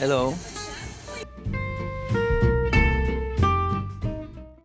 Hello.